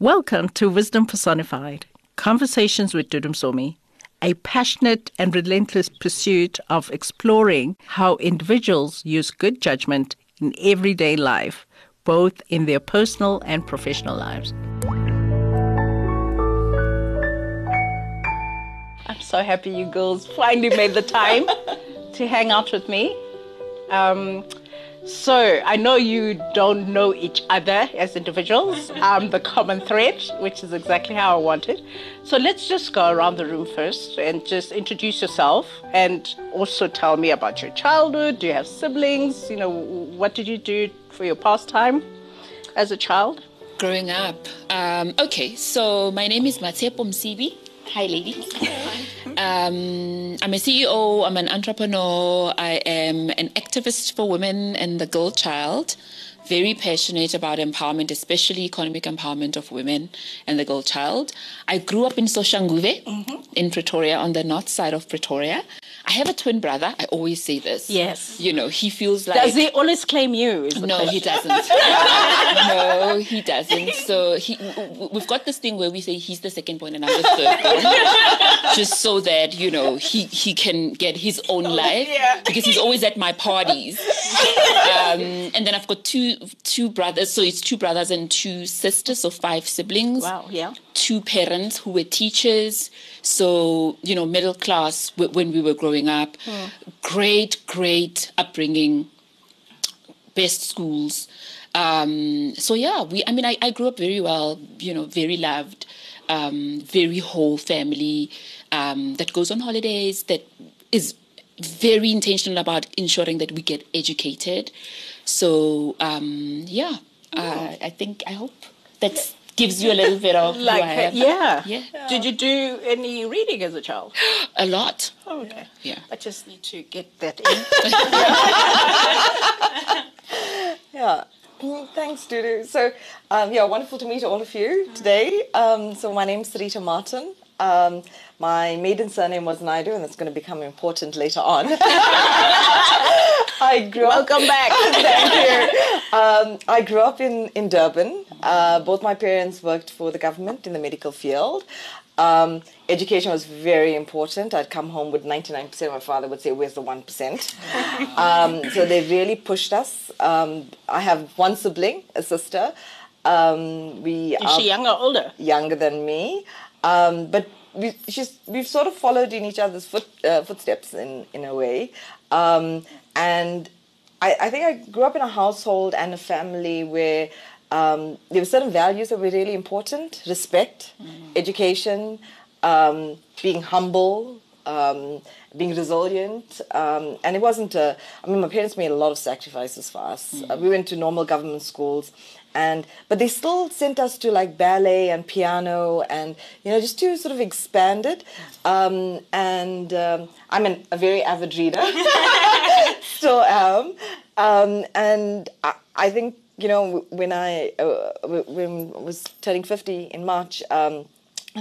Welcome to Wisdom Personified Conversations with Dudu Msomi, a passionate and relentless pursuit of exploring how individuals use good judgment in everyday life, both in their personal and professional lives. I'm so happy you girls finally made the time to hang out with me. Um, so I know you don't know each other as individuals. Um, the common thread, which is exactly how I wanted. So let's just go around the room first and just introduce yourself and also tell me about your childhood. Do you have siblings? You know, what did you do for your pastime as a child? Growing up. Um, okay, so my name is Matshepo Msibi. Hi, ladies. Um, I'm a CEO, I'm an entrepreneur, I am an activist for women and the girl child. Very passionate about empowerment, especially economic empowerment of women and the girl child. I grew up in Soshanguve mm-hmm. in Pretoria, on the north side of Pretoria. I have a twin brother. I always say this. Yes. You know, he feels like. Does he always claim you? No, he doesn't. no, he doesn't. So he, we've got this thing where we say he's the second born and I'm the third born, just so that you know he he can get his own oh, life yeah. because he's always at my parties. Um, and then I've got two two brothers, so it's two brothers and two sisters, so five siblings. Wow. Yeah. Two parents who were teachers, so you know middle class when we were growing growing up. Mm. Great, great upbringing, best schools. Um, so yeah, we. I mean, I, I grew up very well. You know, very loved, um, very whole family um, that goes on holidays. That is very intentional about ensuring that we get educated. So um, yeah, uh, I think I hope that's gives you a little bit of like yeah. yeah. Did you do any reading as a child? A lot. Oh, okay. Yeah. I just need to get that in. yeah. Thanks, Dudu. So, um, yeah, wonderful to meet all of you today. Um, so, my name's Sarita Martin. Um, my maiden surname was Naidu, and that's going to become important later on. I grew Welcome up, back. Thank you. Um, I grew up in, in Durban. Uh, both my parents worked for the government in the medical field. Um, education was very important. I'd come home with 99%. My father would say, Where's the 1%? um, so they really pushed us. Um, I have one sibling, a sister. Um, we Is she younger or older? Younger than me. Um, but we, she's, we've sort of followed in each other's foot, uh, footsteps in, in a way. And I, I, think I grew up in a household and a family where um, there were certain values that were really important respect, mm. education, um, being humble, um, being resilient. Um, and it wasn't a, I mean, my parents made a lot of sacrifices for us. Mm. Uh, we went to normal government schools and but they still sent us to like ballet and piano and you know just to sort of expand it. Um, and um, i'm an, a very avid reader. Still am. Um, and I, I, think you know when i uh, when I was turning 50 in march um,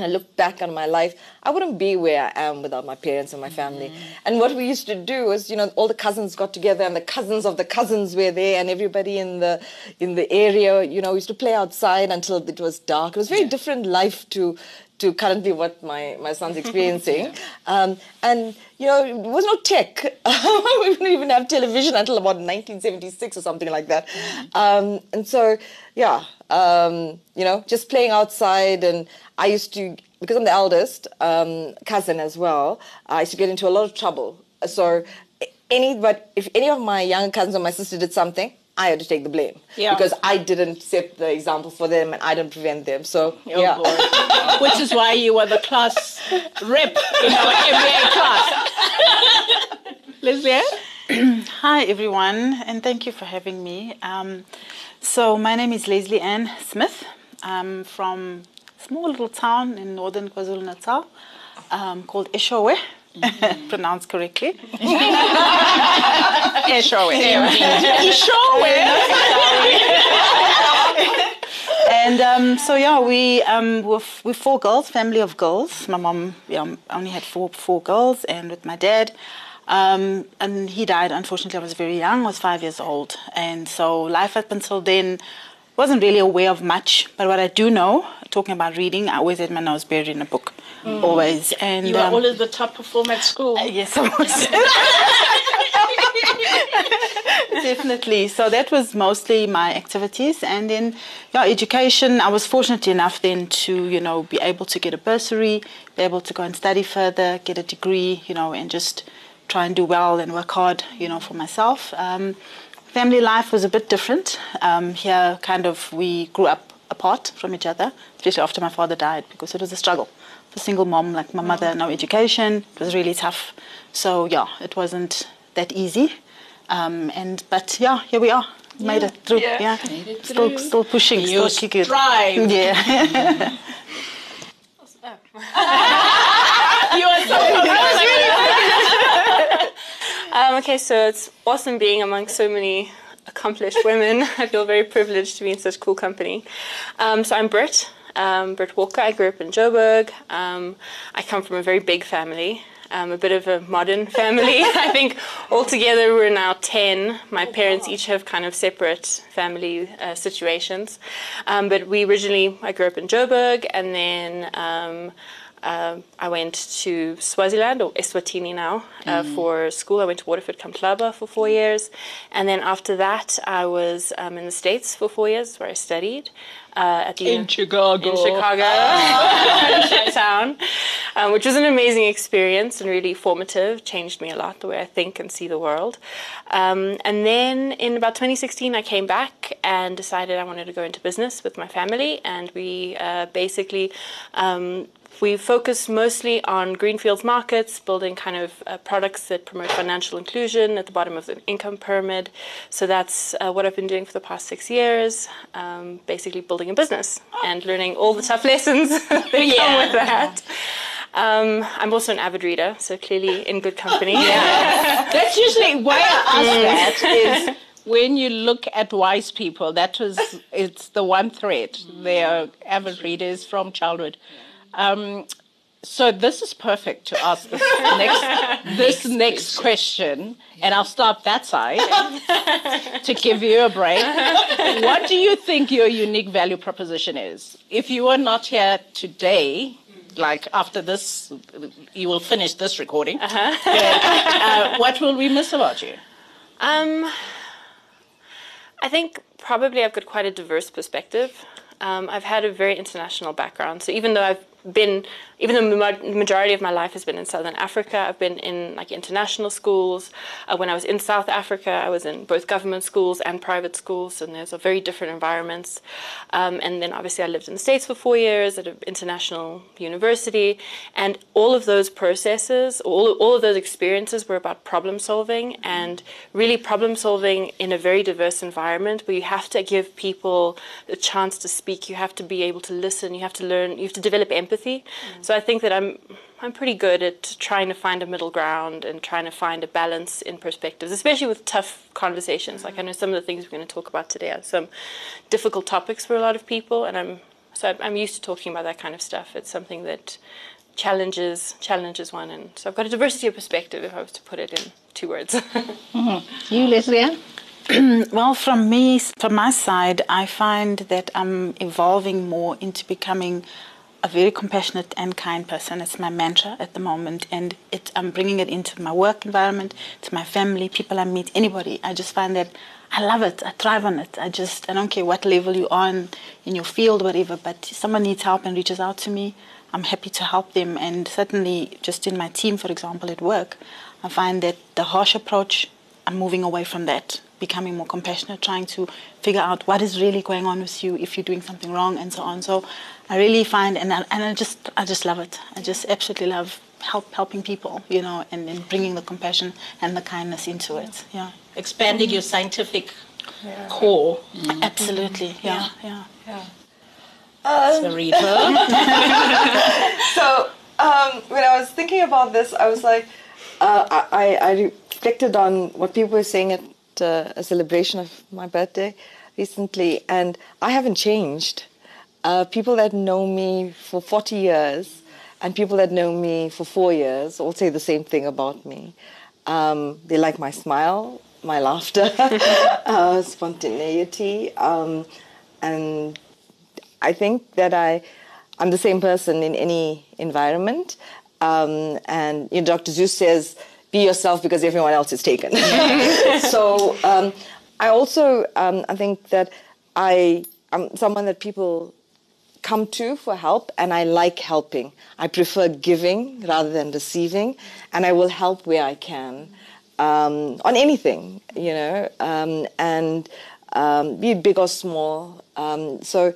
I look back on my life, I wouldn't be where I am without my parents and my family. Mm-hmm. And what we used to do was, you know, all the cousins got together, and the cousins of the cousins were there, and everybody in the in the area, you know, used to play outside until it was dark. It was very yeah. different life to to currently what my, my son's experiencing. um, and, you know, there was no tech. we didn't even have television until about 1976 or something like that. Mm-hmm. Um, and so, yeah, um, you know, just playing outside. And I used to, because I'm the eldest, um, cousin as well, I used to get into a lot of trouble. So, any, but if any of my younger cousins or my sister did something, I had to take the blame yeah. because I didn't set the example for them and I didn't prevent them. So oh, yeah, which is why you were the class rep in our MBA class. Lesly. Hi everyone, and thank you for having me. Um, so my name is Lesly-Ann Smith. I'm from a small little town in northern KwaZulu Natal um, called Eshowe. Pronounced correctly. Eshowe. Eshowe. and um, so yeah, we um, we're, we're four girls, family of girls. My mom yeah, only had four four girls, and with my dad. Um, and he died, unfortunately, I was very young, I was five years old. And so life up until then wasn't really aware of much. But what I do know, talking about reading, I always had my nose buried in a book, always. And You are um, always the top performer at school. Yes, I was. Definitely. So that was mostly my activities, and then yeah, education. I was fortunate enough then to you know be able to get a bursary, be able to go and study further, get a degree, you know, and just try and do well and work hard, you know, for myself. Um, family life was a bit different. Um, here, kind of, we grew up apart from each other, especially after my father died, because it was a struggle. A single mom like my mother, no education, it was really tough. So yeah, it wasn't that easy. Um, and but yeah, here we are. Made it through. Yeah. Yeah, it still through. still pushing, You still kicking. strive. Yeah. You are so Um, okay, so it's awesome being among so many accomplished women. I feel very privileged to be in such cool company. Um, so I'm Britt, um, Britt Walker. I grew up in Joburg. Um, I come from a very big family, um, a bit of a modern family. I think altogether we're now 10. My parents each have kind of separate family uh, situations. Um, but we originally, I grew up in Joburg and then um, um, I went to Swaziland or Eswatini now uh, for school. I went to Waterford Kamhlaba for four years, and then after that, I was um, in the States for four years where I studied uh, at the in Chicago. in Chicago, in Chi-town, um, which was an amazing experience and really formative. Changed me a lot the way I think and see the world. Um, and then in about 2016, I came back and decided I wanted to go into business with my family, and we uh, basically. We focus mostly on greenfields markets, building kind of uh, products that promote financial inclusion at the bottom of the income pyramid. So that's uh, what I've been doing for the past six years, um, basically building a business and learning all the tough lessons that come with that. Um, I'm also an avid reader, so clearly in good company. That's usually why I ask that is when you look at wise people, that was it's the one thread. They are avid readers from childhood. Um, so this is perfect to ask this next this next question, and I'll start that side to give you a break. What do you think your unique value proposition is? If you were not here today, like after this, you will finish this recording. uh, what will we miss about you? Um, I think probably I've got quite a diverse perspective. Um, I've had a very international background, so even though I've been, even though the majority of my life has been in Southern Africa, I've been in like international schools. Uh, when I was in South Africa, I was in both government schools and private schools, and those are very different environments. Um, and then obviously I lived in the States for four years at an international university, and all of those processes, all, all of those experiences were about problem solving and really problem solving in a very diverse environment where you have to give people a chance to speak, you have to be able to listen, you have to learn, you have to develop empathy. Mm. So I think that I'm I'm pretty good at trying to find a middle ground and trying to find a balance in perspectives, especially with tough conversations. Like I know mm. some of the things we're going to talk about today are some difficult topics for a lot of people, and I'm so I'm- I'm used to talking about that kind of stuff. It's something that challenges challenges one, and so I've got a diversity of perspective. If I was to put it in two words. Mm-hmm. You, Lesly? Well, from me, from my side, I find that I'm evolving more into becoming a very compassionate and kind person. It's my mantra at the moment, and it, I'm bringing it into my work environment, to my family, people I meet, anybody. I just find that I love it. I thrive on it. I just I don't care what level you're on in your field, whatever. But someone needs help and reaches out to me. I'm happy to help them, and certainly just in my team, for example, at work, I find that the harsh approach I'm moving away from that, becoming more compassionate, trying to figure out what is really going on with you if you're doing something wrong and so on. So I really find, and I, and I just I just love it. I just absolutely love help helping people, you know, and, and bringing the compassion and the kindness into it. Yeah, Expanding your scientific core. absolutely. Yeah, yeah. The reader. So um, when I was thinking about this, I was like, uh, I, I reflected on what people were saying at uh, a celebration of my birthday recently, and I haven't changed. Uh, people that know me for 40 years and people that know me for four years all say the same thing about me. Um, they like my smile, my laughter, uh, spontaneity, um, and I think that I I'm the same person in any environment. Um, and you know, Dr. Seuss says, "Be yourself because everyone else is taken." so um, I also um, I think that I I am someone that people come to for help, and I like helping. I prefer giving rather than receiving, and I will help where I can um, on anything, you know, um, and um, be it big or small. Um, so,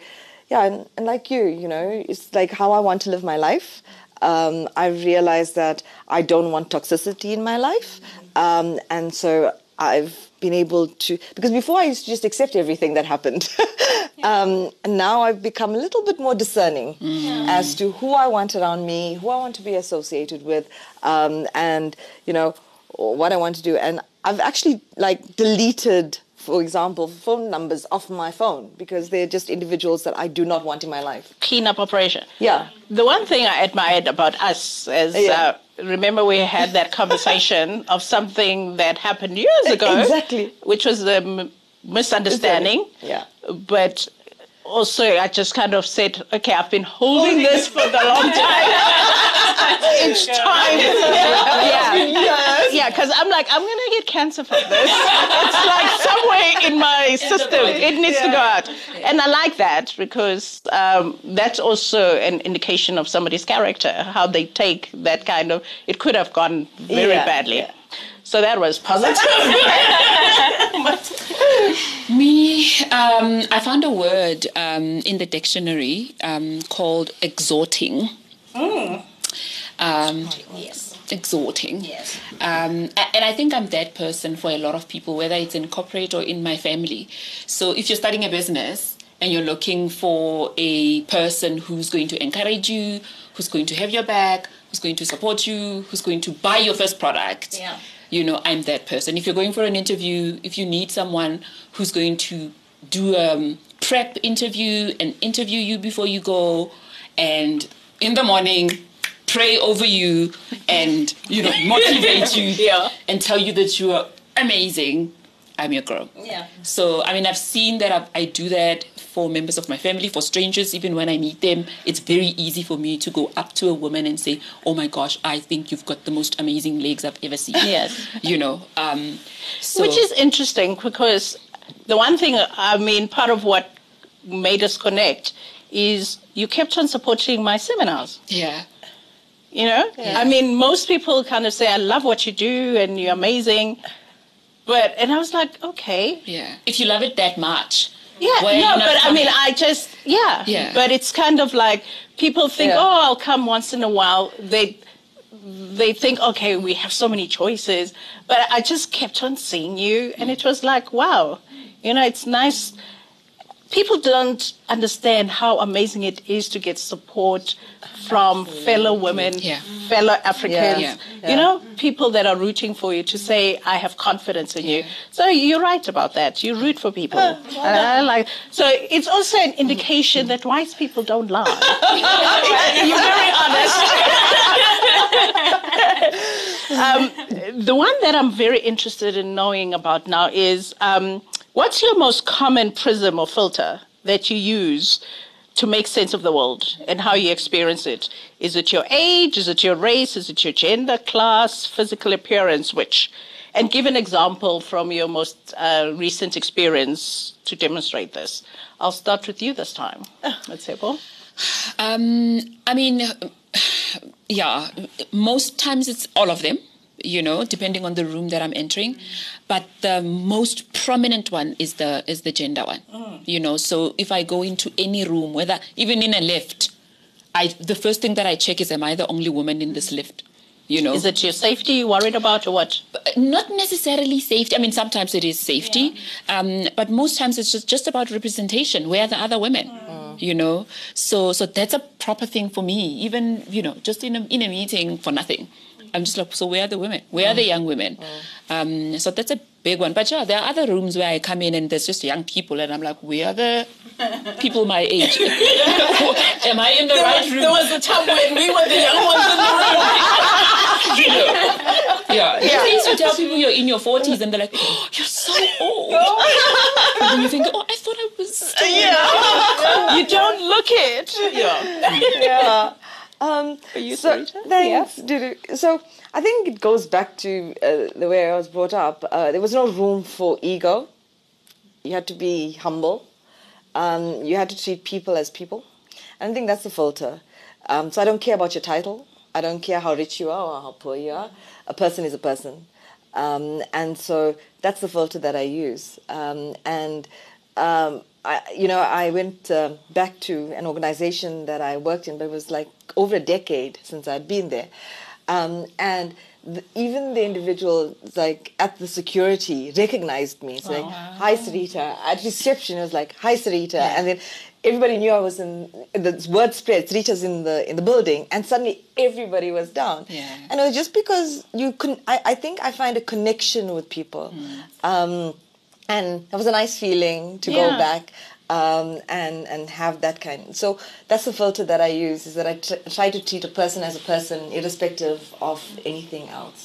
yeah, and, and, like you, you know, it's like how I want to live my life. Um, I realized that I don't want toxicity in my life, um, and so I've been able to because before I used to just accept everything that happened. um, and now I've become a little bit more discerning mm. as to who I want around me, who I want to be associated with, um, and you know what I want to do. And I've actually like deleted for example, phone numbers off my phone because they're just individuals that I do not want in my life. Cleanup operation. Yeah. The one thing I admired about us is, yeah. uh, remember we had that conversation of something that happened years ago. Exactly. Which was the m- misunderstanding. Yeah. But also I just kind of said, okay, I've been holding this for the long time. Each time. Yeah. Yeah, because I'm like, I'm going to get cancer from this. It's like somewhere in my system. It needs to go out. And I like that because um, that's also an indication of somebody's character, how they take that kind of, it could have gone very yeah. badly. Yeah. So that was positive. Me, um, I found a word um, in the dictionary um, called exhorting. Mm. Yes. Exhorting. Yes. Um, and I think I'm that person for a lot of people, whether it's in corporate or in my family. So if you're starting a business, and you're looking for a person who's going to encourage you, who's going to have your back, who's going to support you, who's going to buy your first product. Yeah you know, I'm that person. If you're going for an interview, if you need someone who's going to do a um, prep interview and interview you before you go, and in the morning, pray over you and, you know, motivate you yeah. and tell you that you are amazing, I'm your girl. Yeah. So, I mean, I've seen that I, I do that for members of my family, for strangers, even when I meet them, it's very easy for me to go up to a woman and say, "Oh my gosh, I think you've got the most amazing legs I've ever seen." Yes, you know. Um, so. Which is interesting because the one thing I mean, part of what made us connect is you kept on supporting my seminars. Yeah. You know, yeah. I mean, most people kind of say, "I love what you do and you're amazing," but and I was like, okay, yeah. If you love it that much, yeah, Where no, but I mean, I just yeah, yeah. But it's kind of like people think, yeah. oh, I'll come once in a while. They they think, okay, we have so many choices, but I just kept on seeing you, and mm. it was like, wow, you know, it's nice. People don't understand how amazing it is to get support from fellow women, yeah. fellow Africans, yeah. Yeah. you know, people that are rooting for you to say, I have confidence in you. So you're right about that. You root for people. Uh, well like, so it's also an indication that wise people don't lie. you're very honest. um, the one that I'm very interested in knowing about now is um, what's your most common prism or filter that you use to make sense of the world and how you experience it. Is it your age? Is it your race? Is it your gender, class, physical appearance? Which? And give an example from your most uh, recent experience to demonstrate this. I'll start with you this time. Let's say, Paul. Um, I mean, yeah, most times it's all of them you know, depending on the room that I'm entering. But the most prominent one is the is the gender one. Mm. You know, so if I go into any room, whether even in a lift, I the first thing that I check is am I the only woman in this lift? You know, is it your safety you worried about or what? Not necessarily safety. I mean, sometimes it is safety, yeah. um, but most times it's just, just about representation. Where are the other women? Mm. You know, so so that's a proper thing for me. Even you know, just in a in a meeting for nothing. I'm just like, so where are the women? Where are the young women? Um, so that's a big one. But yeah, there are other rooms where I come in and there's just young people, and I'm like, where are the people my age? Am I in the there right was, room? There was a time when we were the young ones in the room. you know. Yeah. yeah. You used to tell people you're in your 40s and they're like, oh, you're so old. and then you think, oh, I thought I was still Yeah. you don't look it. Yeah. yeah. Um, you, so, thanks, Dudu. So I think it goes back to uh, the way I was brought up. Uh, there was no room for ego. You had to be humble. Um, you had to treat people as people. And I think that's the filter. Um, so I don't care about your title. I don't care how rich you are or how poor you are. A person is a person. Um, and so that's the filter that I use. Um, and um, I, you know, I went uh, back to an organization that I worked in, but it was like over a decade since I'd been there. Um, and the, even the individual, like at the security, recognized me. It's like, "Hi, Sarita." At reception, it was like, "Hi, Sarita," and then everybody knew I was in. The word spread. Sarita's in the in the building, and suddenly everybody was down. Yeah. And it was just because you couldn't. I, I think I find a connection with people. Um, and it was a nice feeling to go back um, and and have that kind. So that's the filter that I use is that I tr- try to treat a person as a person, irrespective of anything else.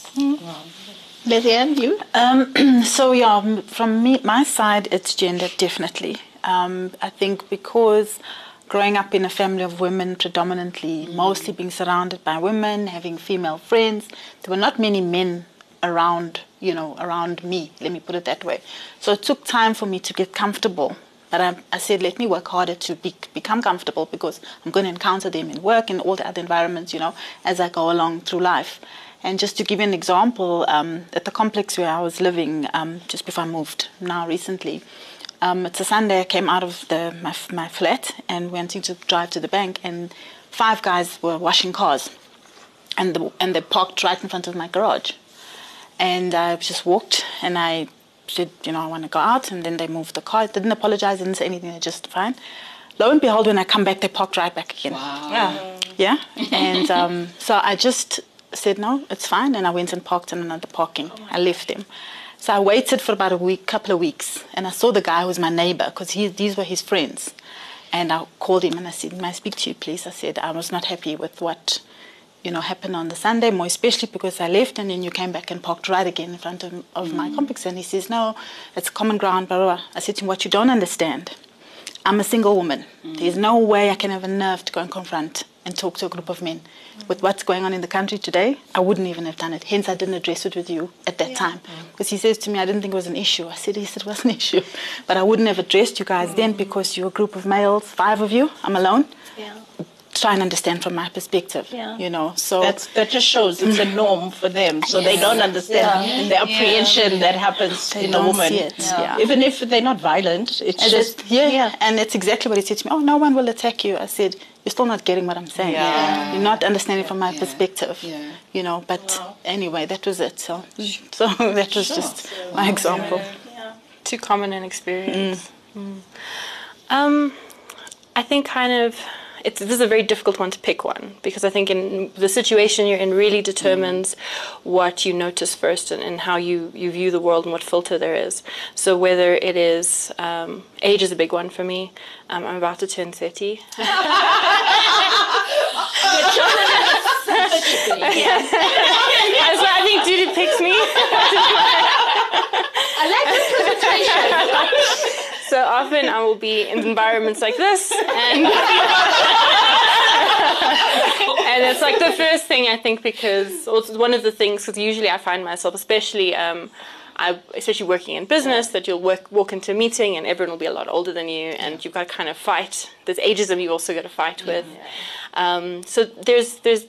Lillian, you? Um, so yeah, from me, my side, it's gender definitely. Um, I think because growing up in a family of women, predominantly, mostly being surrounded by women, having female friends, there were not many men around. You know, around me. Let me put it that way. So it took time for me to get comfortable. But I, I said, let me work harder to be, become comfortable because I'm going to encounter them in work and all the other environments, you know, as I go along through life. And just to give you an example, um, at the complex where I was living um, just before I moved now recently, um, it's a Sunday. I came out of the, my, my flat and went to drive to the bank, and five guys were washing cars, and the, and they parked right in front of my garage. And I just walked and I said, you know, I want to go out. And then they moved the car. Didn't apologize, didn't say anything. They're just fine. Lo and behold, when I come back, they parked right back again. Wow. Yeah. And um, so I just said, no, it's fine. And I went and parked in another parking. I left them. So I waited for about a week, couple of weeks. And I saw the guy who was my neighbor because these were his friends. And I called him and I said, may I speak to you, please? I said, I was not happy with what you know, happen on the Sunday, more especially because I left and then you came back and parked right again in front of, of my mm. complex. And he says, no, it's common ground, blah. I said to him, what you don't understand, I'm a single woman. Mm. There's no way I can have a nerve to go and confront and talk to a group of men. Mm. With what's going on in the country today, I wouldn't even have done it. Hence, I didn't address it with you at that time. Because he says to me, I didn't think it was an issue. I said, yes, it was an issue. But I wouldn't have addressed you guys then because you're a group of males, five of you, I'm alone. Yeah. Try and understand from my perspective, Yeah. you know. So That's, that just shows it's a norm for them, so they don't understand the apprehension that happens They in a woman. see it, yeah. Even if they're not violent, it's And just it's- yeah, and it's exactly what he said to me. Oh, no one will attack you. I said, you're still not getting what I'm saying. Yeah. You're not understanding from my Yeah. perspective. Yeah. You know, but anyway, that was it. So, so that was just my example. Yeah. too common an experience. Mm. Um, I think kind of it's this is a very difficult one to pick one because I think in the situation you're in really determines what you notice first and, and how you, you view the world and what filter there is. So whether it is um, age is a big one for me. Um, I'm about to turn thirty. so I think Judy picks me. So often I will be in environments like this, and and it's like the first thing I think because also one of the things because usually I find myself, especially um, I, especially working in business, that you'll work walk into a meeting and everyone will be a lot older than you, and you've got to kind of fight. There's ageism you also got to fight with. Um, so there's there's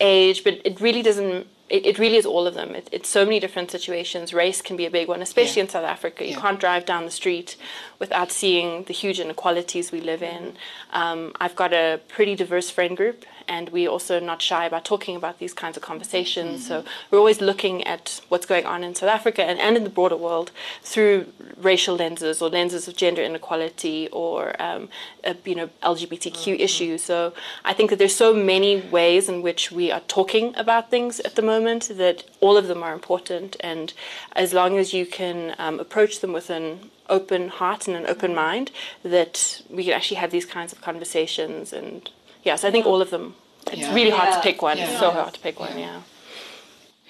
age, but it really doesn't. It, it really is all of them. It, it's so many different situations. Race can be a big one, especially in South Africa. You Yeah. can't drive down the street without seeing the huge inequalities we live in. Um, I've got a pretty diverse friend group, and we're also not shy about talking about these kinds of conversations. So we're always looking at what's going on in South Africa and, and in the broader world through racial lenses or lenses of gender inequality or um, uh, you know LGBTQ issues. So I think that there's so many ways in which we are talking about things at the moment that all of them are important. And as long as you can um, approach them with an open heart and an open mind, that we can actually have these kinds of conversations. And yes, I think all of them. It's Yeah. really hard to pick one. Yeah. It's so hard to pick one. Yeah.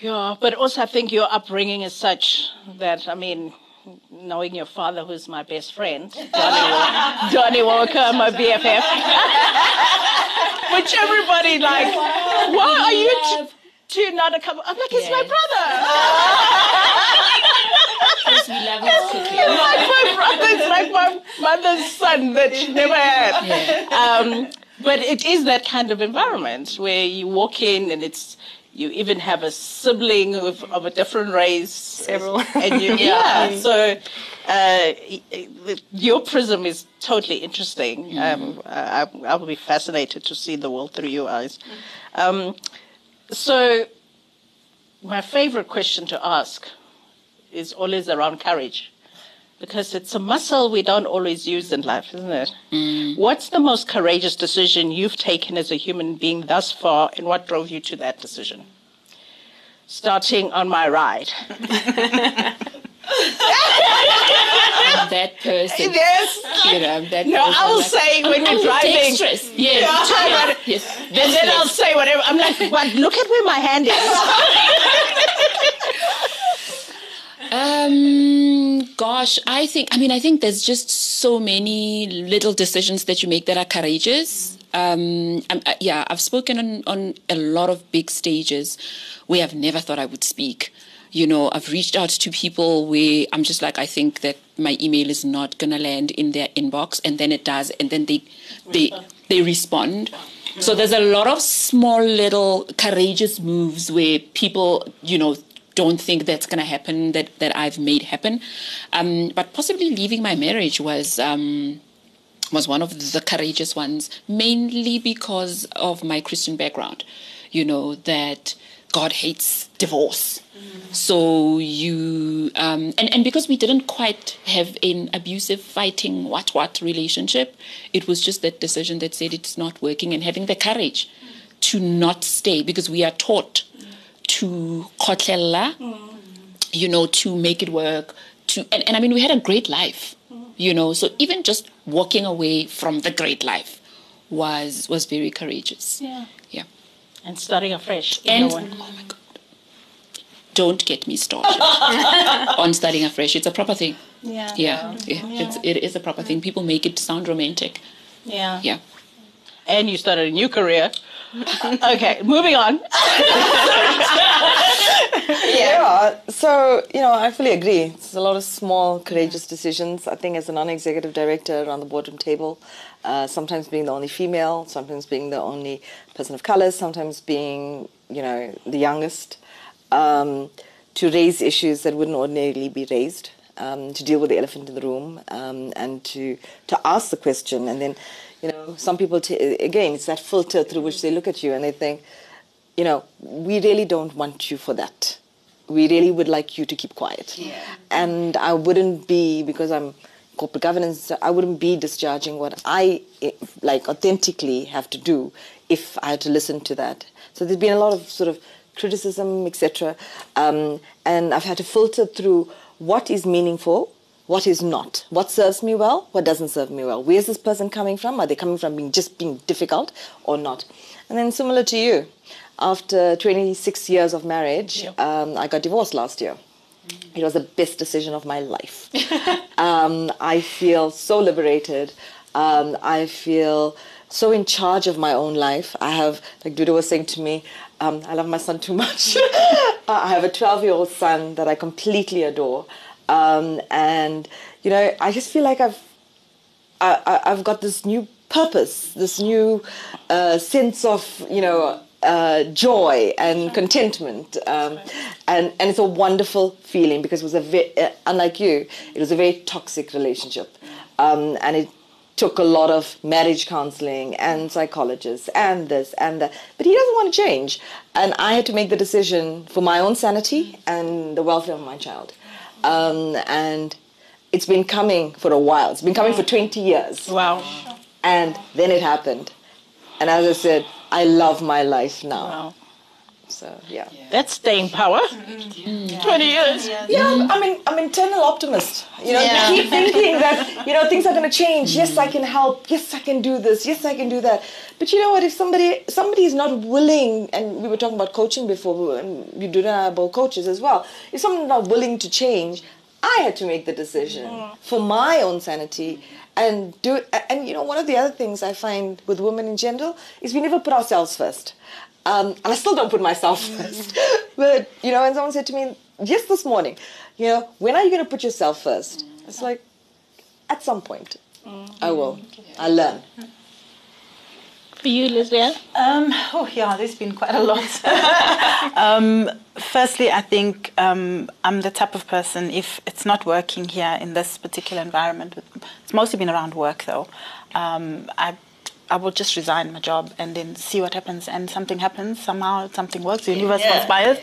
Yeah, but also I think your upbringing is such that I mean, knowing your father, who's my best friend, Johnny, Walker, Walker my BFF, which everybody like, why are you t- two not a couple? I'm like, it's my brother. Yes, we love his cooking. It's like my brother. It's like my mother's son that she never had. Um, but it is that kind of environment where you walk in and it's you even have a sibling of, of a different race. Several. And you, yeah. So uh, your prism is totally interesting. Um, I, I will be fascinated to see the world through your eyes. Um, so my favorite question to ask is always around courage because it's a muscle we don't always use in life, isn't it? What's the most courageous decision you've taken as a human being thus far, and what drove you to that decision? Starting on my right. I'm that person. Yes. You know, I'm that No, person. I'll like, say when I'm you're driving. dexterous. Yes. Yeah. yes. yes. And then I'll say whatever. I'm like, but look at where my hand is. Um, gosh, I think, I mean, I think there's just so many little decisions that you make that are courageous. Um, uh, yeah, I've spoken on, on a lot of big stages where I've never thought I would speak. You know, I've reached out to people where I'm just like, I think that my email is not going to land in their inbox, and then it does, and then they, they, they respond. So there's a lot of small little courageous moves where people, you know, don't think that's going to happen that, that I've made happen. Um, but possibly leaving my marriage was um, was one of the courageous ones, mainly because of my Christian background. You know that God hates divorce. So you um, and and because we didn't quite have an abusive, fighting, what what relationship, it was just that decision that said it's not working, and having the courage to not stay because we are taught to kotlela, you know, to make it work. To and, and I mean, we had a great life, you know. So even just walking away from the great life was was very courageous. Yeah. Yeah. And starting afresh. And oh my god, don't get me started on starting afresh. It's a proper thing. Yeah. Yeah, yeah. It's, it is a proper thing. People make it sound romantic. Yeah. Yeah. And you started a new career. okay, moving on. Yeah. So, you know, I fully agree. It's a lot of small, courageous decisions. I think as a non executive director around the boardroom table, uh, sometimes being the only female, sometimes being the only person of color, sometimes being, you know, the youngest, um, to raise issues that wouldn't ordinarily be raised. Um, to deal with the elephant in the room um, and to to ask the question and then you know some people t- again it's that filter through which they look at you and they think you know, we really don't want you for that. We really would like you to keep quiet. And I wouldn't be, because I'm corporate governance, I wouldn't be discharging what I eh, like authentically have to do if I had to listen to that. So there's been a lot of sort of criticism, etc. Um, and I've had to filter through what is meaningful, what is not, what serves me well, what doesn't serve me well. Where's this person coming from? Are they coming from being just being difficult or not? And then similar to you, after 26 years of marriage, um, I got divorced last year. It was the best decision of my life. um, I feel so liberated. Um, I feel so in charge of my own life. I have, like Dudu was saying to me, um, I love my son too much. I have a 12 year old son that I completely adore. Um, and, you know, I just feel like I've I, I've got this new purpose, this new uh, sense of, you know, uh, joy and contentment. Um, and, and it's a wonderful feeling because it was a very, uh, unlike you, it was a very toxic relationship. Um, and it took a lot of marriage counseling and psychologists and this and that. But he doesn't want to change. And I had to make the decision for my own sanity and the welfare of my child. Um, and it's been coming for a while. It's been coming for mm. 20 years. Wow. And then it happened. And as I said, I love my life now. Wow. So, yeah. That's staying power. Mm-hmm. 20 years. Yeah, I'm an I'm internal optimist. You know, Yeah. keep thinking that you know things are going to change. Yes, I mm. can help. Yes, I can do this. Yes, I can do that. But you know what? If somebody somebody is not willing, and we were talking about coaching before, and we do that about coaches as well. If someone's not willing to change, I had to make the decision mm-hmm. for my own sanity and do it. And you know, one of the other things I find with women in general is we never put ourselves first. Um, and I still don't put myself mm-hmm. first. but you know, and someone said to me just this morning, you know, when are you going to put yourself first? It's mm-hmm. like at some point, I will. I learn. For you, Lesly? Um, oh yeah, there's been quite a lot. um, firstly, I think um, I'm the type of person. If it's not working here in this particular environment, it's mostly been around work though. Um, I I will just resign my job and then see what happens. And something happens somehow, something works. The universe Yeah. conspires,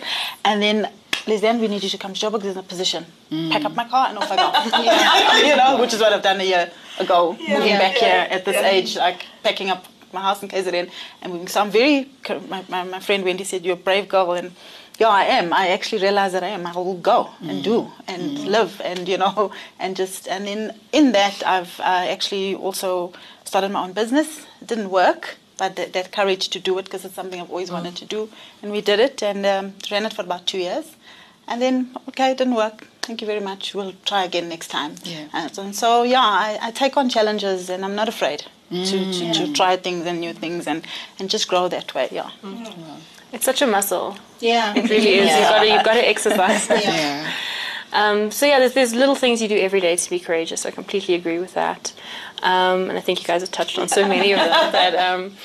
and then. Lizanne, we need you to come to Joburg. There's a position. Pack up my car and off I go. you know, which is what I've done a year ago, moving Yeah. back here at this age, like packing up my house in KZN and. So I'm very, my, my, my friend Wendy said, you're a brave girl. And yeah, I am. I actually realize that I am. I will go and do and live and, you know, and just, and in, in that, I've uh, actually also started my own business. It didn't work. But that, that courage to do it because it's something I've always wanted to do, and we did it and um, ran it for about two years, and then okay, it didn't work. Thank you very much. We'll try again next time. Yeah. And so, and so yeah, I, I take on challenges and I'm not afraid to, to, to try things and new things and, and just grow that way. Yeah. It's such a muscle. Yeah. It really is. You've got to, you've got to exercise. Yeah. Um, so yeah, there's, there's little things you do every day to be courageous. I completely agree with that, um, and I think you guys have touched on so many of them. But um,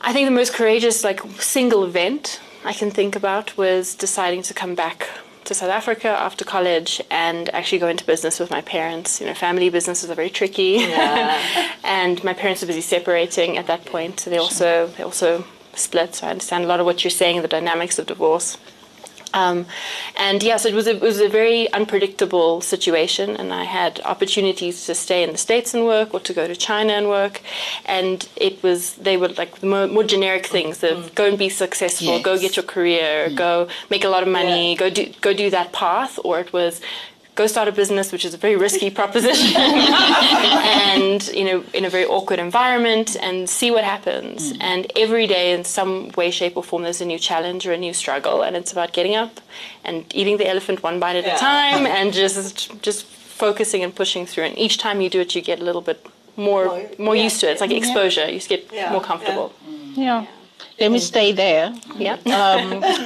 I think the most courageous, like single event I can think about was deciding to come back to South Africa after college and actually go into business with my parents. You know, family businesses are very tricky, and my parents were busy separating at that point. So they also they also split. So I understand a lot of what you're saying, the dynamics of divorce. Um, and yes, it was a, it was a very unpredictable situation, and I had opportunities to stay in the states and work, or to go to China and work, and it was they were like more, more generic things of go and be successful, go get your career, go make a lot of money, Yeah. go do go do that path, or it was go start a business, which is a very risky proposition, and you know in a very awkward environment, and see what happens. Mm. And every day, in some way, shape, or form, there's a new challenge or a new struggle, and it's about getting up and eating the elephant one bite at Yeah. a time, and just just focusing and pushing through. And each time you do it, you get a little bit more More- more yeah. used to it. It's like exposure. You just get Yeah, more yeah. comfortable. Yeah. Let me stay there. Yeah. Um, well,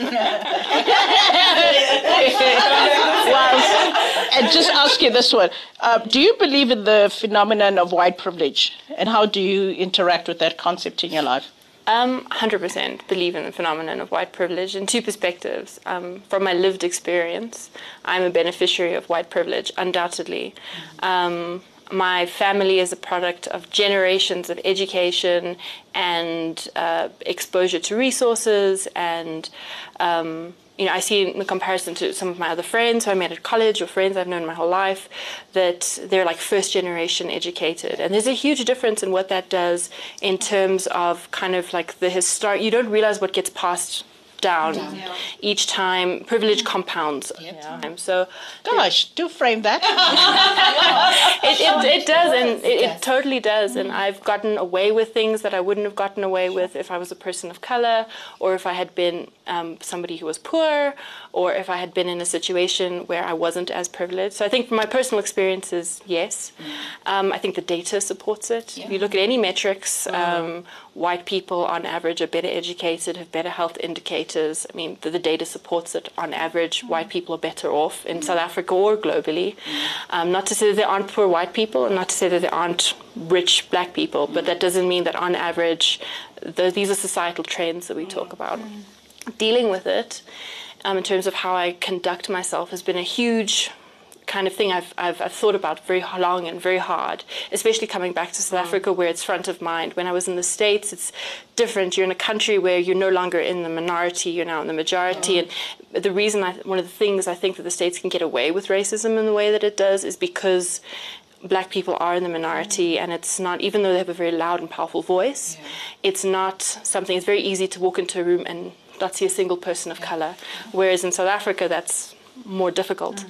and just ask you this one: uh, Do you believe in the phenomenon of white privilege, and how do you interact with that concept in your life? Um, 100% believe in the phenomenon of white privilege in two perspectives. Um, from my lived experience, I'm a beneficiary of white privilege, undoubtedly. Um, my family is a product of generations of education and uh, exposure to resources and um, you know, I see in the comparison to some of my other friends who I met at college or friends I've known my whole life that they're like first generation educated. And there's a huge difference in what that does in terms of kind of like the historic, you don't realize what gets passed down each time. Privilege compounds over time. So Gosh, do frame that. it, it, it does, and it, it totally does. And I've gotten away with things that I wouldn't have gotten away with if I was a person of color, or if I had been um, somebody who was poor, or if I had been in a situation where I wasn't as privileged. So I think from my personal experiences, yes. Mm. Um, I think the data supports it. If you look at any metrics, um, white people on average are better educated, have better health indicators. I mean, the, the data supports it. On average, mm. white people are better off in mm. South Africa or globally. Um, not to say that there aren't poor white people, and not to say that there aren't rich black people, but that doesn't mean that on average, the, these are societal trends that we talk about. Dealing with it um, in terms of how I conduct myself has been a huge kind of thing I've, I've, I've thought about very long and very hard, especially coming back to South mm. Africa where it's front of mind. When I was in the States, it's different. You're in a country where you're no longer in the minority, you're now in the majority. Mm. And the reason, I, one of the things I think that the States can get away with racism in the way that it does is because black people are in the minority mm. and it's not even though they have a very loud and powerful voice it's not something it's very easy to walk into a room and not see a single person of color. Whereas in south africa that's more difficult.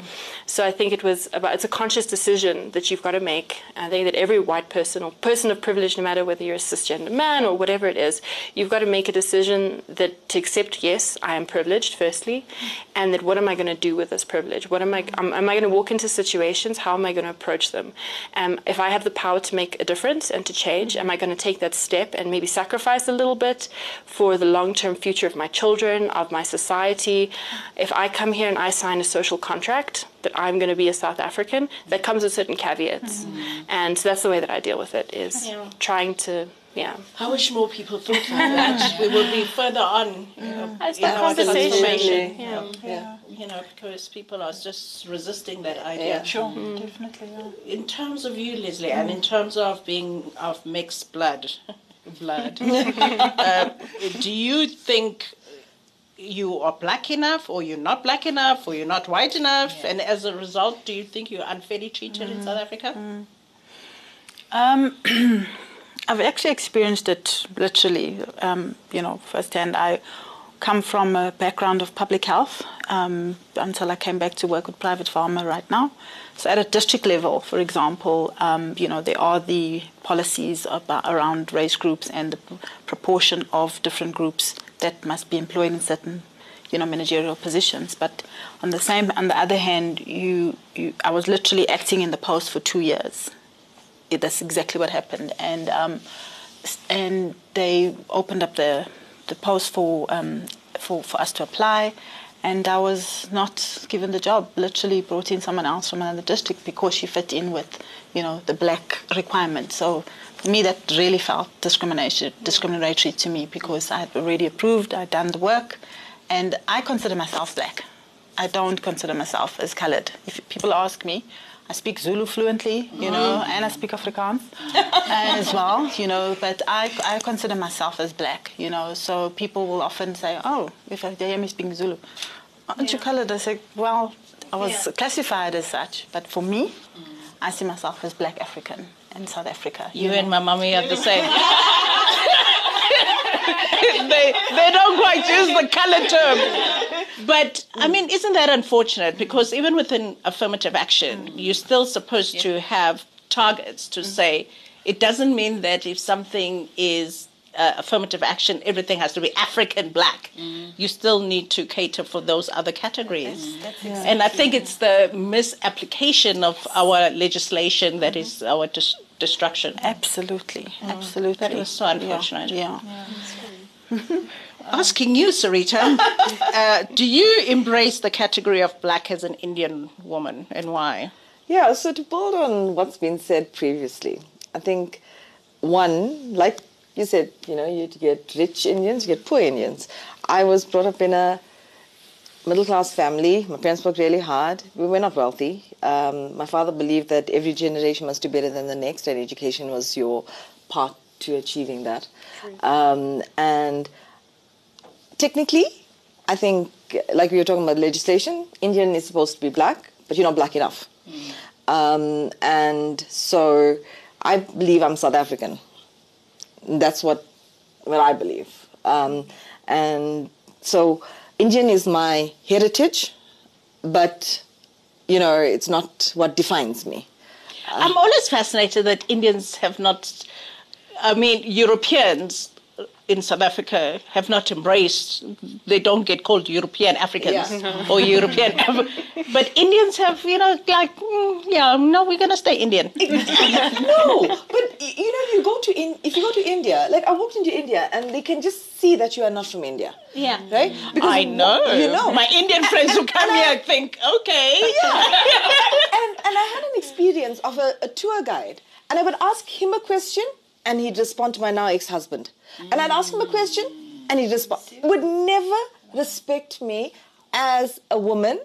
So I think it was about it's a conscious decision that you've got to make. I think that every white person or person of privilege, no matter whether you're a cisgender man or whatever it is, you've got to make a decision that to accept yes, I am privileged firstly, and that what am I going to do with this privilege? What am I am, am I going to walk into situations? How am I going to approach them? Um, if I have the power to make a difference and to change, am I going to take that step and maybe sacrifice a little bit for the long-term future of my children, of my society? If I come here and I sign a social contract that I'm going to be a South African, that comes with certain caveats. Mm-hmm. And so that's the way that I deal with it is yeah. trying to yeah. I wish more people thought like that. we would be further on. You know, As the conversation. Yeah. Yeah. yeah. You know, because people are just resisting that idea. Yeah, sure. Mm. Definitely. Yeah. In terms of you, Lesly, mm. and in terms of being of mixed blood, blood, uh, do you think you are black enough or you're not black enough or you're not white enough yeah. and as a result do you think you're unfairly treated mm. in south africa mm. um, i've actually experienced it literally um, you know firsthand i come from a background of public health um, until i came back to work with private pharma right now. So at a district level for example um, you know there are the policies about, around race groups and the proportion of different groups that must be employed in certain you know managerial positions. But on the same on the other hand you, you I was literally acting in the post for two years. It, that's exactly what happened. And um, and they opened up the the post for um, for for us to apply and I was not given the job literally brought in someone else from another district because she fit in with you know the black requirement so for me, that really felt discrimination, discriminatory to me because I had already approved, I'd done the work, and I consider myself black. I don't consider myself as colored. If people ask me, I speak Zulu fluently, you know, mm. and I speak Afrikaans as well, you know, but I, I consider myself as black, you know, so people will often say, oh, if I hear me speaking Zulu, aren't yeah. you colored? I say, well, I was yeah. classified as such, but for me, mm. I see myself as black African in South Africa. You, you know? and my mommy are the same. they they don't quite use the color term. But I mean, isn't that unfortunate? Because even within affirmative action, you're still supposed yeah. to have targets to mm-hmm. say it doesn't mean that if something is uh, affirmative action, everything has to be African black. Mm. You still need to cater for those other categories. That's, that's exactly and I think it's the misapplication of our legislation that mm-hmm. is our dis- destruction. Absolutely, mm. absolutely. That was so unfortunate. Yeah. yeah. yeah. Asking you, Sarita, uh, do you embrace the category of black as an Indian woman and why? Yeah, so to build on what's been said previously, I think one, like you said, you know, you get rich Indians, you get poor Indians. I was brought up in a middle class family. My parents worked really hard. We were not wealthy. Um, my father believed that every generation must do better than the next, and education was your part to achieving that. Um, and technically, I think, like we were talking about legislation, Indian is supposed to be black, but you're not black enough. Mm. Um, and so I believe I'm South African. That's what what I believe. Um, and so Indian is my heritage, but you know, it's not what defines me. I'm always fascinated that Indians have not, I mean, Europeans in South Africa have not embraced, they don't get called European Africans yeah. or European, but Indians have, you know, like, mm, yeah, no, we're going to stay Indian. no, but you know, you go to, in, if you go to India, like I walked into India and they can just see that you are not from India. Yeah. Right? Because I know. You know. My Indian friends who come here I, think, okay. Yeah. and, and I had an experience of a, a tour guide and I would ask him a question and he'd respond to my now ex-husband. Mm. And I'd ask him a question and he'd respond. Would never respect me as a woman.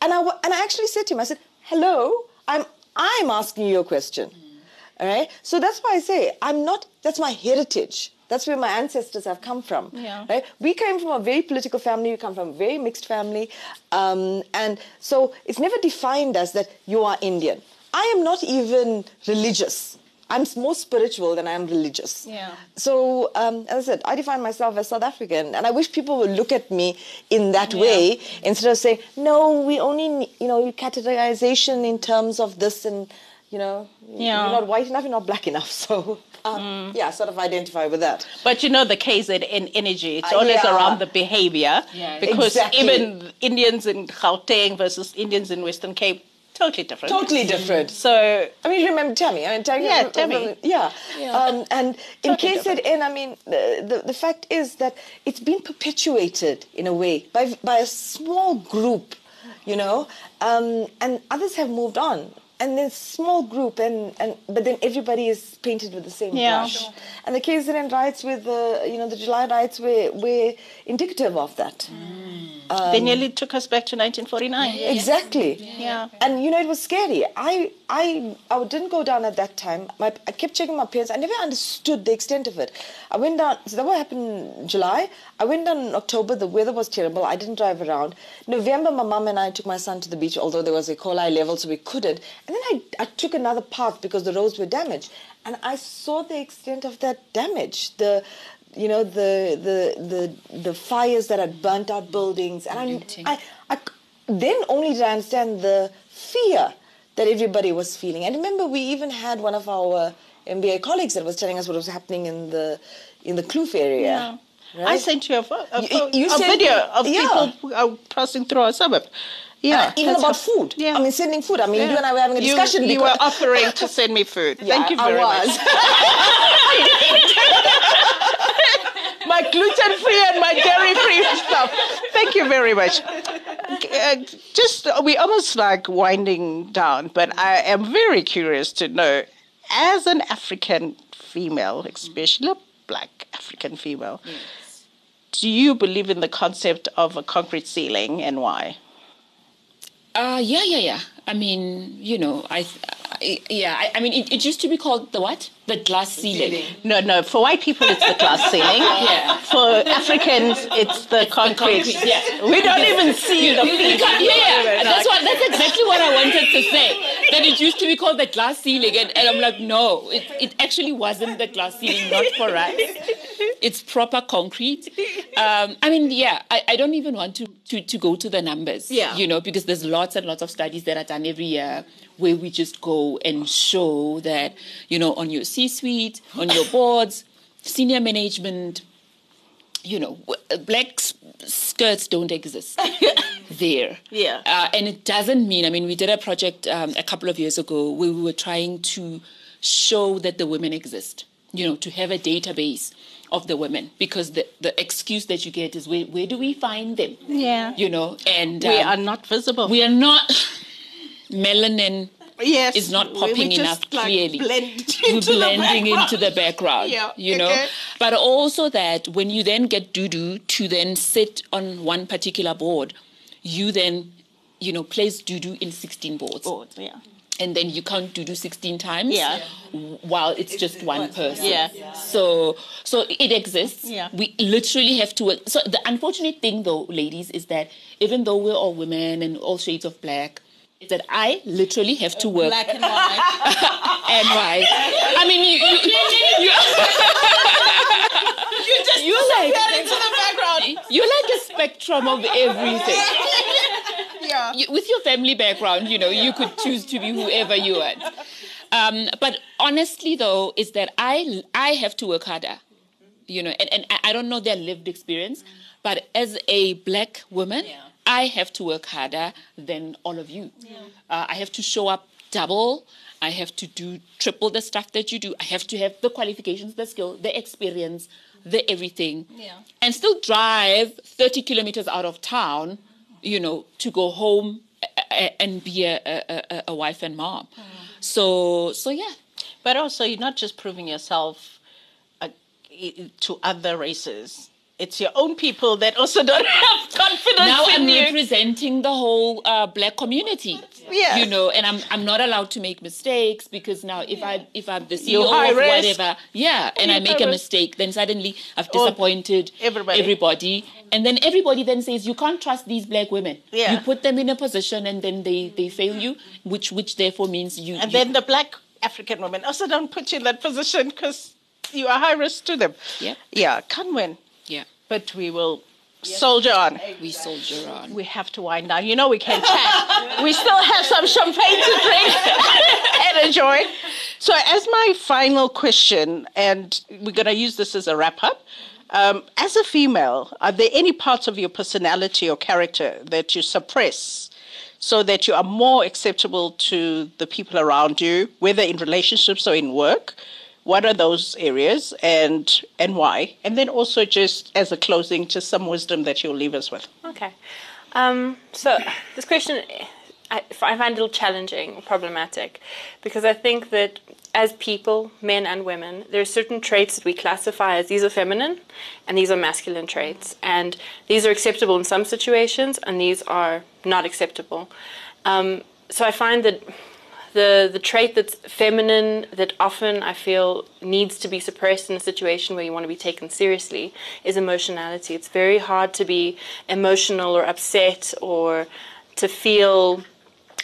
And I, and I actually said to him, I said, hello, I'm, I'm asking you a question. All right? So that's why I say, I'm not, that's my heritage. That's where my ancestors have come from. Yeah. Right? We came from a very political family. We come from a very mixed family, um, and so it's never defined as that you are Indian. I am not even religious. I'm more spiritual than I am religious. Yeah. So, um, as I said, I define myself as South African, and I wish people would look at me in that way instead of saying, "No, we only, you know, categorization in terms of this, and you know, Yeah. you're not white enough, you're not black enough." So, um, yeah, sort of identify with that. But you know the KZN energy, it's Uh, always yeah. around the behavior. Yeah. Because Exactly. even Indians in Gauteng versus Indians in Western Cape, totally different. Totally different. So I mean, you remember Tammy? I mean, Tammy. Yeah, Tammy. Yeah. Um, and in Totally KZN, I mean, the, the the fact is that it's been perpetuated in a way by by a small group, you know, um, and others have moved on. And then small group, and, and but then everybody is painted with the same Yeah. brush. And the KZN riots with the you know the July riots were were indicative of that. Mm. Um, they nearly took us back to 1949. Exactly. Yeah. And you know, it was scary. I I I didn't go down at that time. My, I kept checking my parents. I never understood the extent of it. I went down. So that what happened in July. I went down in October. The weather was terrible. I didn't drive around. November, my mum and I took my son to the beach, although there was a coli level, so we couldn't. And then I I took another path because the roads were damaged, and I saw the extent of that damage. The you know the the the the fires that had burnt out buildings, and I, I, I then only did I understand the fear that everybody was feeling. And remember, we even had one of our MBA colleagues that was telling us what was happening in the in the Kloof area. I sent you a, pho- a, You- you a video of yeah. people uh, who are passing through our suburb. Yeah, Uh, even about food. Yeah. I mean, sending food. I mean, you and I were having a You- discussion You, because were offering to send me food. Thank you I very was. much. my gluten free and my dairy free stuff. Thank you very much. Uh, just we almost like winding down, but I am very curious to know, as an African female, especially a black African female, do you believe in the concept of a concrete ceiling and why? Uh, yeah, yeah, yeah. I mean, you know, I, I yeah, I, I mean, it, it used to be called the what? The glass ceiling. No, no. For white people, it's the glass ceiling. Yeah. For Africans, it's the concrete. concrete, yeah. We don't even see the You- you feet. yeah, yeah. That's what. That's exactly what I wanted to say. That it used to be called the glass ceiling, and, and I'm like, no, it, it actually wasn't the glass ceiling, not for us. It's proper concrete. Um, I mean, yeah, I, I don't even want to, to to go to the numbers. Yeah. You know, because there's lots and lots of studies that are done every year where we just go and show that you know on your C-suite, on your boards, senior management, you know, black skirts don't exist there. Yeah. Uh, and it doesn't mean, I mean, we did a project um, a couple of years ago where we were trying to show that the women exist, you know, to have a database of the women because the, the excuse that you get is where, where do we find them? Yeah. You know, and We um, are not visible. we are not melanin yes, is not popping we enough just, like, clearly. blend We're into the blending into the background. Yeah, You know? okay. But also that when you then get Dudu to then sit on one particular board, you then, you know, place Dudu in 16 boards. Board, yeah. And then you count Dudu 16 times Yeah. while it's just one person. Yeah. So so it exists. Yeah. We literally have to work. So the unfortunate thing though, ladies, is that even though we're all women and all shades of black, is that I literally have to work Black and white. and white. I mean, you, you, you, you just You're like, into the background. You're like a spectrum of everything. Yeah. You- with your family background, you know, you could choose to be whoever you want. Um, but honestly, though, is that I I have to work harder, you know, and, and I- I don't know their lived experience, but as a black woman, I have to work harder than all of you. Uh, I have to show up double. I have to do triple the stuff that you do. I have to have the qualifications, the skill, the experience, the everything, Yeah. and still drive 30 kilometers out of town, you know, to go home and be a, a, a, wife and mom. So, so yeah. But also, you're not just proving yourself uh, to other races. It's your own people that also don't have confidence Now in I'm you. representing the whole uh, black community. Yeah. You know, and I'm I'm not allowed to make mistakes because now if I if I'm the CEO of risk. whatever, yeah, and I make a mistake, then suddenly I've Oh, disappointed everybody. everybody. And then everybody then says you can't trust these black women. Yeah. You put them in a position and then they, they fail you, which which therefore means you and you- then the black African women. Also, don't put you in that position because you are high risk to them. Yep. Yeah, can't win. Yeah. But we will soldier on. We soldier on. We have to wind down. You know we can chat. we still have some champagne to drink and enjoy. So, as my final question, and we're going to use this as a wrap up. Um, as a female, are there any parts of your personality or character that you suppress so that you are more acceptable to the people around you, whether in relationships or in work? What are those areas and and why? And then also just as a closing, just some wisdom that you'll leave us with. Okay. Um, so this question I, I find a little challenging problematic because I think that as people, men and women, there are certain traits that we classify as these are feminine and these are masculine traits. And these are acceptable in some situations and these are not acceptable. Um, so I find that the, the trait that's feminine that often I feel needs to be suppressed in a situation where you want to be taken seriously is emotionality. It's very hard to be emotional or upset or to feel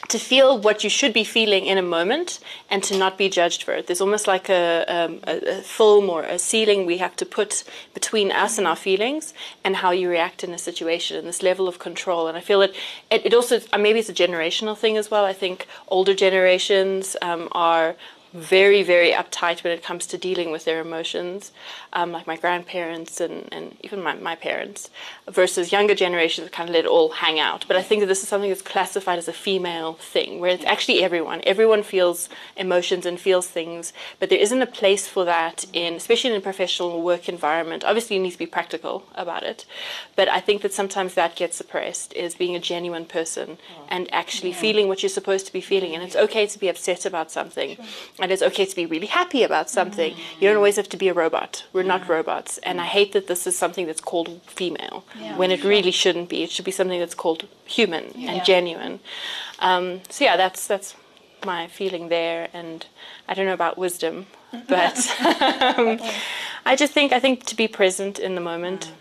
to feel what you should be feeling in a moment and to not be judged for it. There's almost like a, um, a, a, film or a ceiling we have to put between us and our feelings and how you react in a situation and this level of control. And I feel that it, it also, uh, maybe it's a generational thing as well. I think older generations um, are very, very uptight when it comes to dealing with their emotions, um, like my grandparents and, and even my, my parents, versus younger generations that kind of let it all hang out. But I think that this is something that's classified as a female thing, where it's actually everyone. Everyone feels emotions and feels things, but there isn't a place for that in, especially in a professional work environment. Obviously, you need to be practical about it, but I think that sometimes that gets suppressed, is being a genuine person and actually feeling what you're supposed to be feeling. And it's okay to be upset about something and it's okay to be really happy about something. You don't always have to be a robot. We're not robots. And I hate that this is something that's called female when it really shouldn't be. It should be something that's called human and genuine. Um, so yeah, that's that's my feeling there. And I don't know about wisdom, but um, I just think I think to be present in the moment.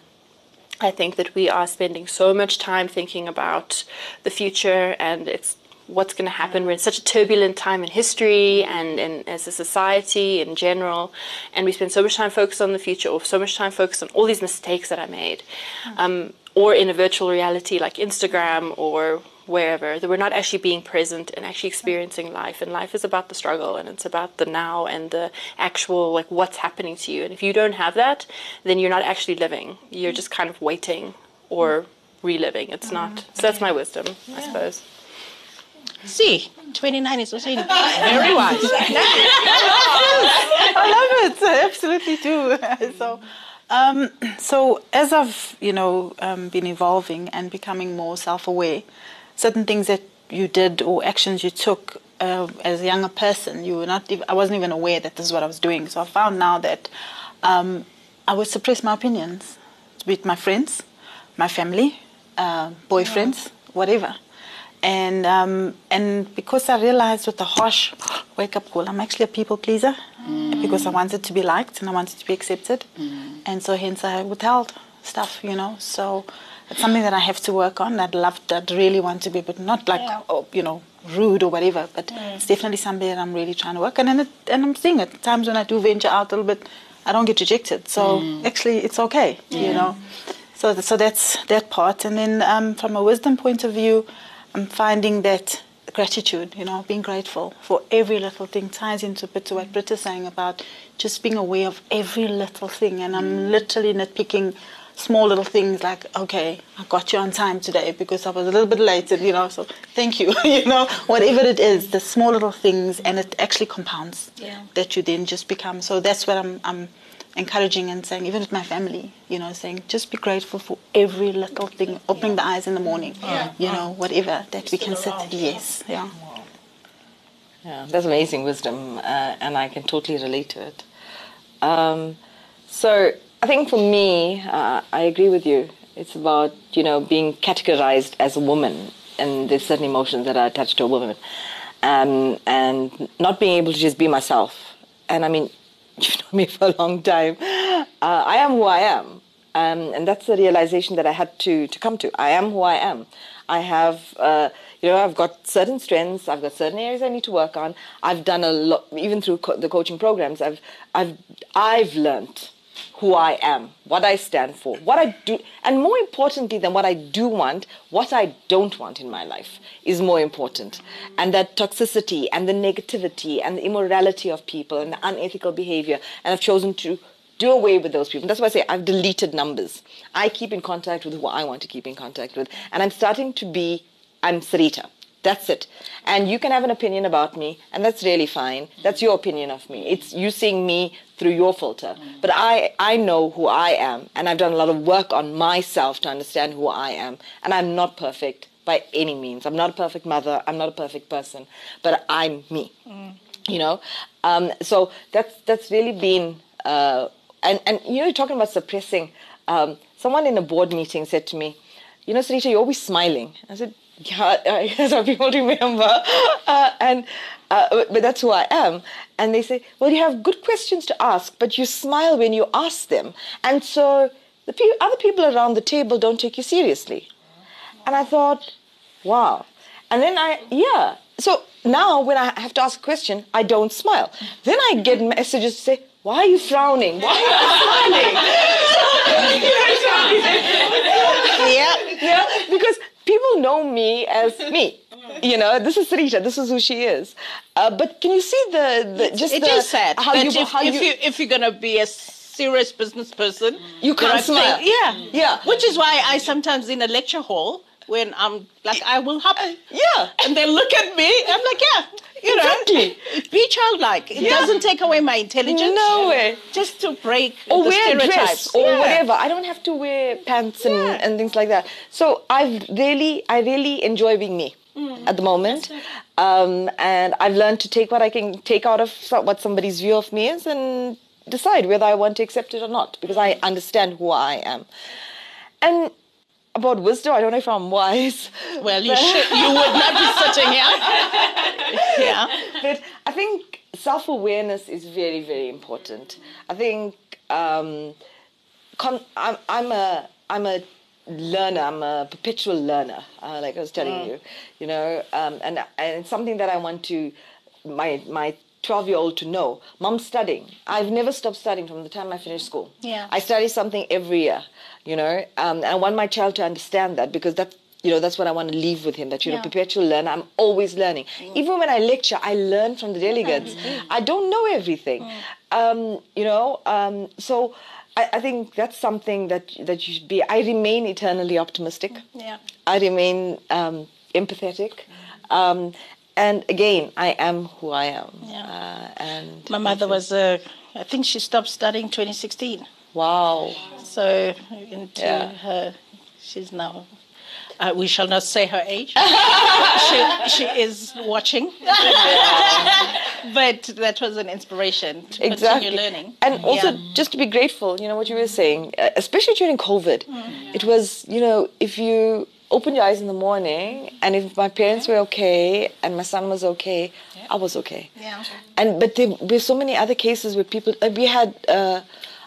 I think that we are spending so much time thinking about the future and it's what's going to happen. We're in such a turbulent time in history and, and as a society in general, and we spend so much time focused on the future or so much time focused on all these mistakes that I made, um, or in a virtual reality like Instagram or wherever, that we're not actually being present and actually experiencing life. And life is about the struggle and it's about the now and the actual, like, what's happening to you. And if you don't have that, then you're not actually living. You're just kind of waiting or reliving. It's not. So that's my wisdom, I suppose. See, 29 is also very wise. I love it. I absolutely do. so, um, so as I've you know um, been evolving and becoming more self-aware, certain things that you did or actions you took uh, as a younger person, you were not. Even, I wasn't even aware that this is what I was doing. So I found now that um, I would suppress my opinions with my friends, my family, uh, boyfriends, whatever and um, and because I realized with the harsh wake up call, I'm actually a people pleaser mm. because I wanted to be liked and I wanted to be accepted, mm. and so hence I withheld stuff, you know. So it's something that I have to work on. I'd love, I'd really want to be, but not like yeah. oh, you know rude or whatever. But mm. it's definitely something that I'm really trying to work on, and it, and I'm seeing it. Times when I do venture out a little bit, I don't get rejected. So mm. actually, it's okay, you know. So so that's that part, and then um, from a wisdom point of view. I'm finding that gratitude, you know, being grateful for every little thing ties into a bit to what Britta's saying about just being aware of every little thing. And I'm literally nitpicking small little things like, okay, I got you on time today because I was a little bit late, and, you know, so thank you, you know, whatever it is, the small little things, and it actually compounds yeah. that you then just become. So that's what I'm, I'm encouraging and saying, even with my family, you know, saying just be grateful for every little thing, opening the eyes in the morning, yeah. you know, whatever that we can sit. Yes, yeah. Yeah, that's amazing wisdom, uh, and I can totally relate to it. Um, so I think for me, uh, I agree with you. It's about you know being categorized as a woman, and there's certain emotions that are attached to a woman, um, and not being able to just be myself. And I mean, you've known me for a long time. Uh, I am who I am. Um, and that's the realization that I had to, to come to. I am who I am. I have, uh, You know, I've got certain strengths. I've got certain areas I need to work on. I've done a lot, even through co- the coaching programs. I've, I've, I've learned who I am, what I stand for, what I do, and more importantly than what I do want, what I don't want in my life is more important. And that toxicity and the negativity and the immorality of people and the unethical behavior, and I've chosen to do away with those people. That's why I say I've deleted numbers. I keep in contact with who I want to keep in contact with, and I'm starting to be, I'm Sarita. That's it. And you can have an opinion about me, and that's really fine. That's your opinion of me. It's you seeing me through your filter. But I, I know who I am, and I've done a lot of work on myself to understand who I am. And I'm not perfect by any means. I'm not a perfect mother. I'm not a perfect person, but I'm me. You know, um, so that's that's really been. Uh, and and you know, you're talking about suppressing. Um, someone in a board meeting said to me, "You know, Sarita, you're always smiling." I said, yeah, that's what people remember. Uh, and uh, but that's who I am. And they say, well, you have good questions to ask, but you smile when you ask them, and so the pe- other people around the table don't take you seriously. And I thought, wow. And then I, yeah. So now when I have to ask a question, I don't smile. Then I get messages to say, why are you frowning? Why are you smiling? Yeah. yeah, because people know me as me. You know, this is Sarita. This is who she is. Uh, but can you see the, the just It the, is sad. how you if, how if you, you if you're gonna be a serious business person, You can't smile. think- yeah, Yeah. Which is why I sometimes in a lecture hall when I'm like I will hop, yeah. and they look at me. I'm like, yeah, you know, Exactly. be childlike. It Yeah. doesn't take away my intelligence. No way. Just to break or the wear stereotypes or Yeah. whatever. I don't have to wear pants and, Yeah. and things like that. So I've really, I really enjoy being me Mm. at the moment, um, and I've learned to take what I can take out of what somebody's view of me is and decide whether I want to accept it or not because I understand who I am. And about wisdom, I don't know if I'm wise. Well, you should. You would not be sitting here. Yeah. but I think self awareness is very, very important. I think um, con- I'm, I'm a I'm a learner. I'm a perpetual learner. Uh, like I was telling you, you know, um, and and it's something that I want to my my. 12 year old to know mom's studying i've never stopped studying from the time i finished school Yeah. i study something every year you know? Um, and i want my child to understand that because that's you know that's what i want to leave with him that you're a Yeah. perpetual learner i'm always learning. Even when i lecture i learn from the delegates. I don't know everything. Um, you know um, so I, I think that's something that that you should be i remain eternally optimistic. Yeah. i remain um, empathetic. Um, and again i am who i am. Yeah. uh, and My mother was a. I think she stopped studying 2016. Wow So into Yeah. her, she's now. Uh, we shall not say her age. she, she is watching. but that was an inspiration to exactly continue learning. and also Yeah. just to be grateful you know what you were saying uh, especially during covid it was you know if you open your eyes in the morning and if my parents were okay and my son was okay i was okay Yeah. and but there were so many other cases where people uh, we had uh,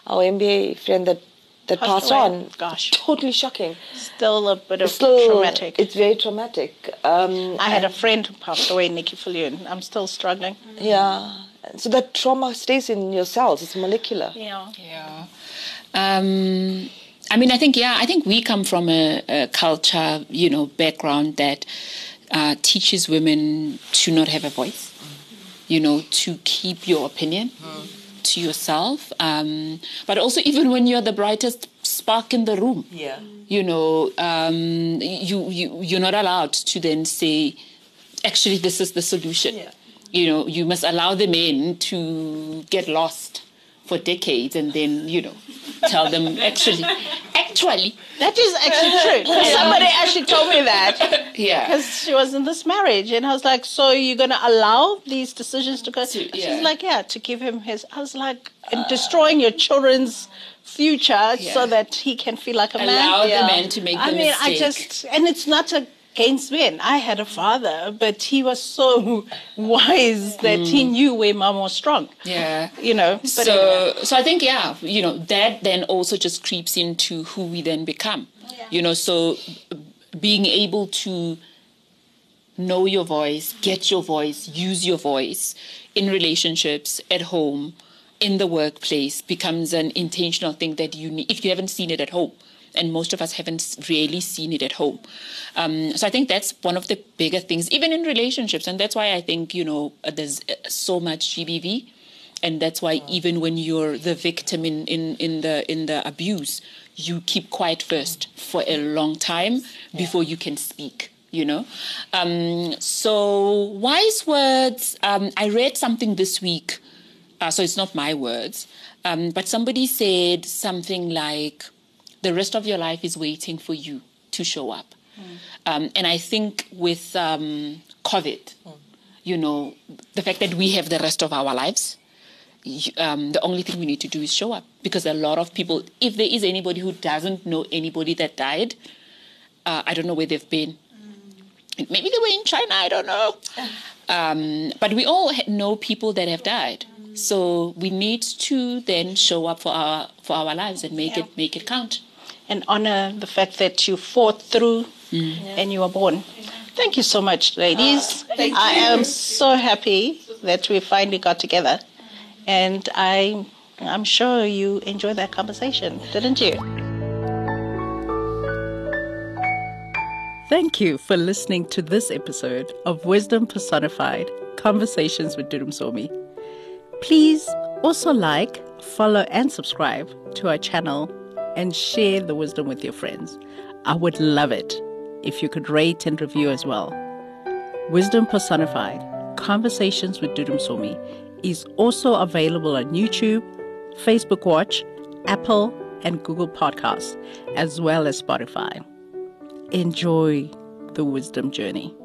our mba friend that that Passed passed, away. on Gosh. totally shocking Still a bit of still traumatic. it's very traumatic um, I had a friend who passed away, Nikki Fillion. I'm still struggling. yeah so that trauma stays in your cells it's molecular Yeah. Yeah. Um, I mean, I think, yeah, I think we come from a, a culture, you know, background that uh, teaches women to not have a voice, you know, to keep your opinion to yourself. Um, but also, even when you're the brightest spark in the room, yeah you know, um, you, you, you're not allowed to then say, actually, this is the solution. Yeah. You know, you must allow them in to get lost for decades and then, you know, tell them, actually, actually, That is actually true. Somebody actually told me that. yeah. because she was in this marriage and i was like so you're going to allow these decisions to go To- yeah. she's like yeah to give him his i was like and destroying your children's future so that he can feel like a man Allow the Yeah. man to make i the mean mistake. i just and it's not against men i had a father but he was so wise that he mm. knew where mom was strong Yeah. you know but so, anyway. so I think, yeah, you know, that then also just creeps into who we then become. Yeah. You know, so being able to know your voice, get your voice, use your voice in relationships, at home, in the workplace becomes an intentional thing that you need if you haven't seen it at home. And most of us haven't really seen it at home. Um, so I think that's one of the bigger things, even in relationships. And that's why I think, you know, uh, there's uh, so much GBV. And that's why even when you're the victim in, in, in, the, in the abuse, you keep quiet first for a long time before you can speak you know um, so wise words um, i read something this week uh, so it's not my words um, but somebody said something like the rest of your life is waiting for you to show up mm. and i think with um, covid mm. you know the fact that we have the rest of our lives um, the only thing we need to do is show up because a lot of people, if there is anybody who doesn't know anybody that died, uh, I don't know where they've been. Mm. Maybe they were in China, I don't know. Um, but we all know people that have died. So we need to then show up for our for our lives and make yeah. it make it count. And honor the fact that you fought through mm. and you were born. Thank you so much, ladies. Uh, I am so happy that we finally got together. And I, I'm sure you enjoyed that conversation, didn't you? Thank you for listening to this episode of Wisdom Personified Conversations with Dudu Msomi. Please also like, follow, and subscribe to our channel and share the wisdom with your friends. I would love it if you could rate and review as well. Wisdom Personified Conversations with Dudu Msomi is also available on YouTube, Facebook Watch, Apple, and Google Podcasts, as well as Spotify. Enjoy the wisdom journey.